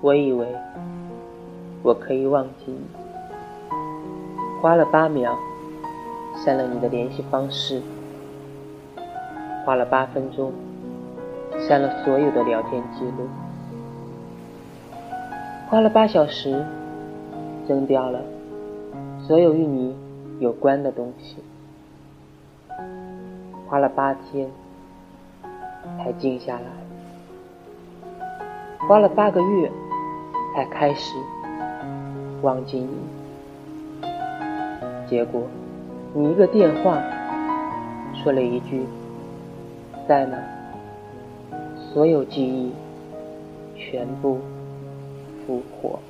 我以为我可以忘记你，花了八秒删了你的联系方式，花了八分钟删了所有的聊天记录，花了八小时扔掉了所有与你有关的东西，花了八天才静下来，花了八个月。在开始忘记你，结果你一个电话说了一句在吗？所有记忆全部复活。